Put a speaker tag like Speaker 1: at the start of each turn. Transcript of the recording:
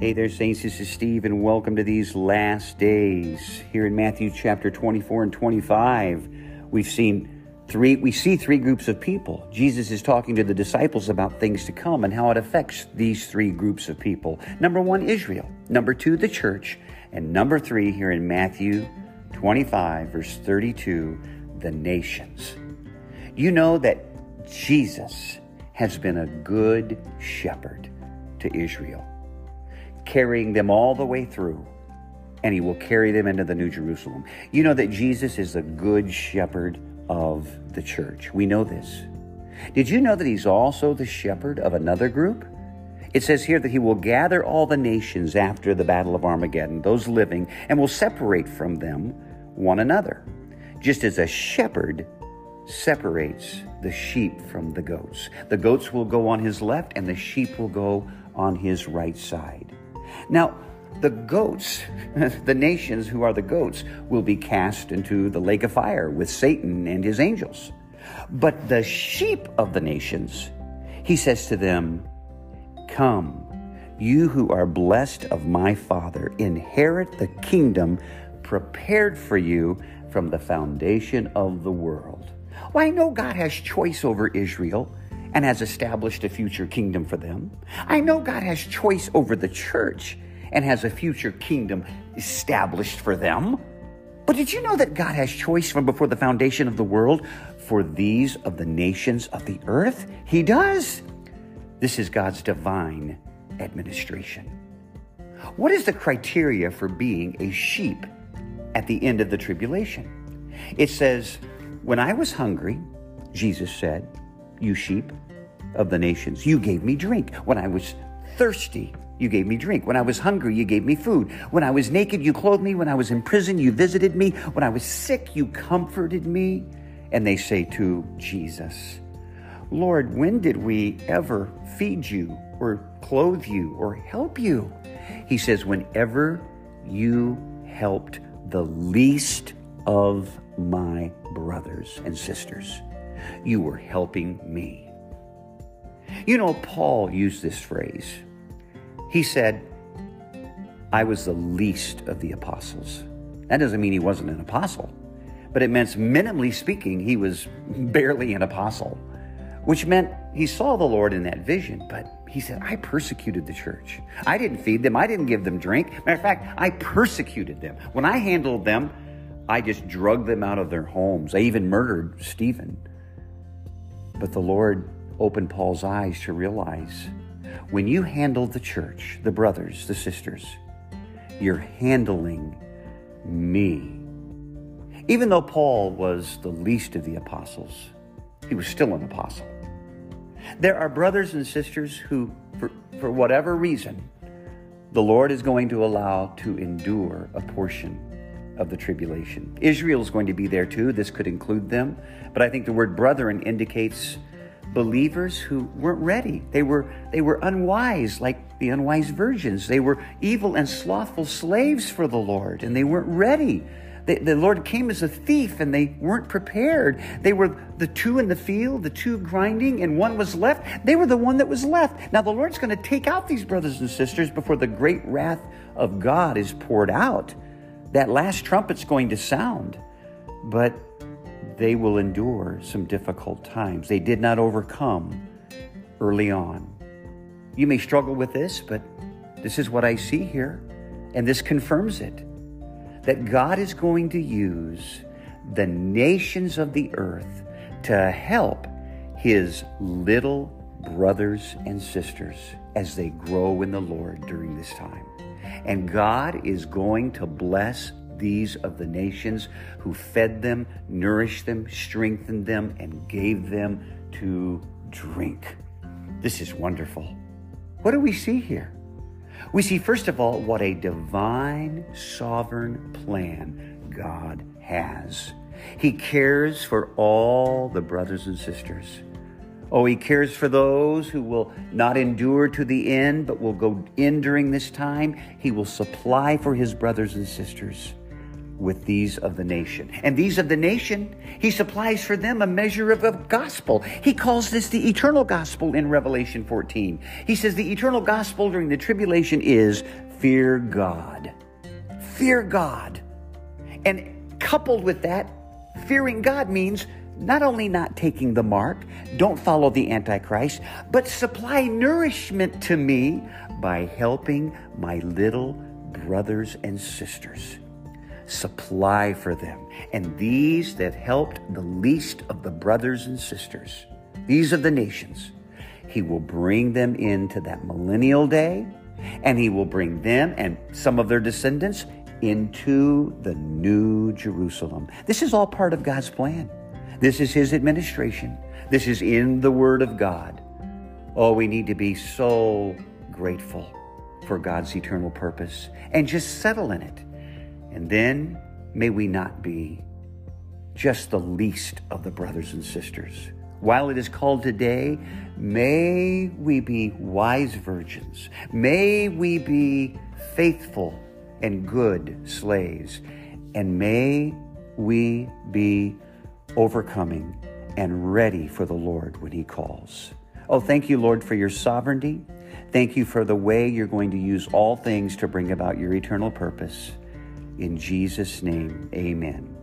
Speaker 1: Hey there, Saints. This is Steve, and welcome to these last days. Here in Matthew chapter 24 and 25, we've seen three, we see three groups of people. Jesus is talking to the disciples about things to come and how it affects these three groups of people. Number one, Israel. Number two, the church. And number three, here in Matthew 25, verse 32, the nations. You know that Jesus has been a good shepherd to Israel carrying them all the way through, and he will carry them into the New Jerusalem. You know that Jesus is the good shepherd of the church. We know this. Did you know that he's also the shepherd of another group? It says here that he will gather all the nations after the battle of Armageddon, those living, and will separate from them one another, just as a shepherd separates the sheep from the goats. The goats will go on his left, and the sheep will go on his right side. Now, the goats, the nations who are the goats, will be cast into the lake of fire with Satan and his angels. But the sheep of the nations, he says to them, Come, you who are blessed of my Father, inherit the kingdom prepared for you from the foundation of the world. Well, I know God has choice over Israel and has established a future kingdom for them. I know God has choice over the church and has a future kingdom established for them. But did you know that God has choice from before the foundation of the world for these of the nations of the earth? He does. This is God's divine administration. What is the criteria for being a sheep at the end of the tribulation? It says, When I was hungry, Jesus said, you sheep of the nations. You gave me drink. When I was thirsty, you gave me drink. When I was hungry, you gave me food. When I was naked, you clothed me. When I was in prison, you visited me. When I was sick, you comforted me. And they say to Jesus, Lord, when did we ever feed you or clothe you or help you? He says, Whenever you helped the least of my brothers and sisters you were helping me. You know, Paul used this phrase. He said, I was the least of the apostles. That doesn't mean he wasn't an apostle, but it meant, minimally speaking, he was barely an apostle, which meant he saw the Lord in that vision, but he said, I persecuted the church. I didn't feed them, I didn't give them drink. Matter of fact, I persecuted them. When I handled them, I just drugged them out of their homes. I even murdered Stephen. But the Lord opened Paul's eyes to realize when you handle the church, the brothers, the sisters, you're handling me. Even though Paul was the least of the apostles, he was still an apostle. There are brothers and sisters who, for, for whatever reason, the Lord is going to allow to endure a portion of the tribulation. Israel is going to be there too. This could include them. But I think the word brethren indicates believers who weren't ready. They were they were unwise like the unwise virgins. They were evil and slothful slaves for the Lord and they weren't ready. The, the Lord came as a thief and they weren't prepared. They were the two in the field, the two grinding, and one was left. They were the one that was left. Now the Lord's going to take out these brothers and sisters before the great wrath of God is poured out that last trumpet's going to sound, but they will endure some difficult times. They did not overcome early on. You may struggle with this, but this is what I see here, and this confirms it that God is going to use the nations of the earth to help his little brothers and sisters as they grow in the Lord during this time. And God is going to bless these of the nations who fed them, nourished them, strengthened them, and gave them to drink. This is wonderful. What do we see here? We see, first of all, what a divine, sovereign plan God has. He cares for all the brothers and sisters. Oh, he cares for those who will not endure to the end, but will go in during this time. He will supply for his brothers and sisters. with these of the nation. And these of the nation, he supplies for them a measure of a gospel. He calls this the eternal gospel in Revelation 14. He says the eternal gospel during the tribulation is fear God. Fear God. And coupled with that, fearing God means not only not taking the mark, don't follow the Antichrist, but supply nourishment to me by helping my little brothers and sisters supply for them. And these that helped the least of the brothers and sisters, these of the nations, he will bring them into that millennial day, and he will bring them and some of their descendants into the new Jerusalem. This is all part of God's plan. This is his administration. This is in the Word of God. Oh, we need to be so grateful for God's eternal purpose and just settle in it. And then may we not be just the least of the brothers and sisters. While it is called today, may we be wise virgins. May we be faithful and good slaves. And may we be overcoming and ready for the Lord when He calls. Oh, thank you, Lord, for your sovereignty. Thank you for the way you're going to use all things to bring about your eternal purpose. In Jesus' name, amen.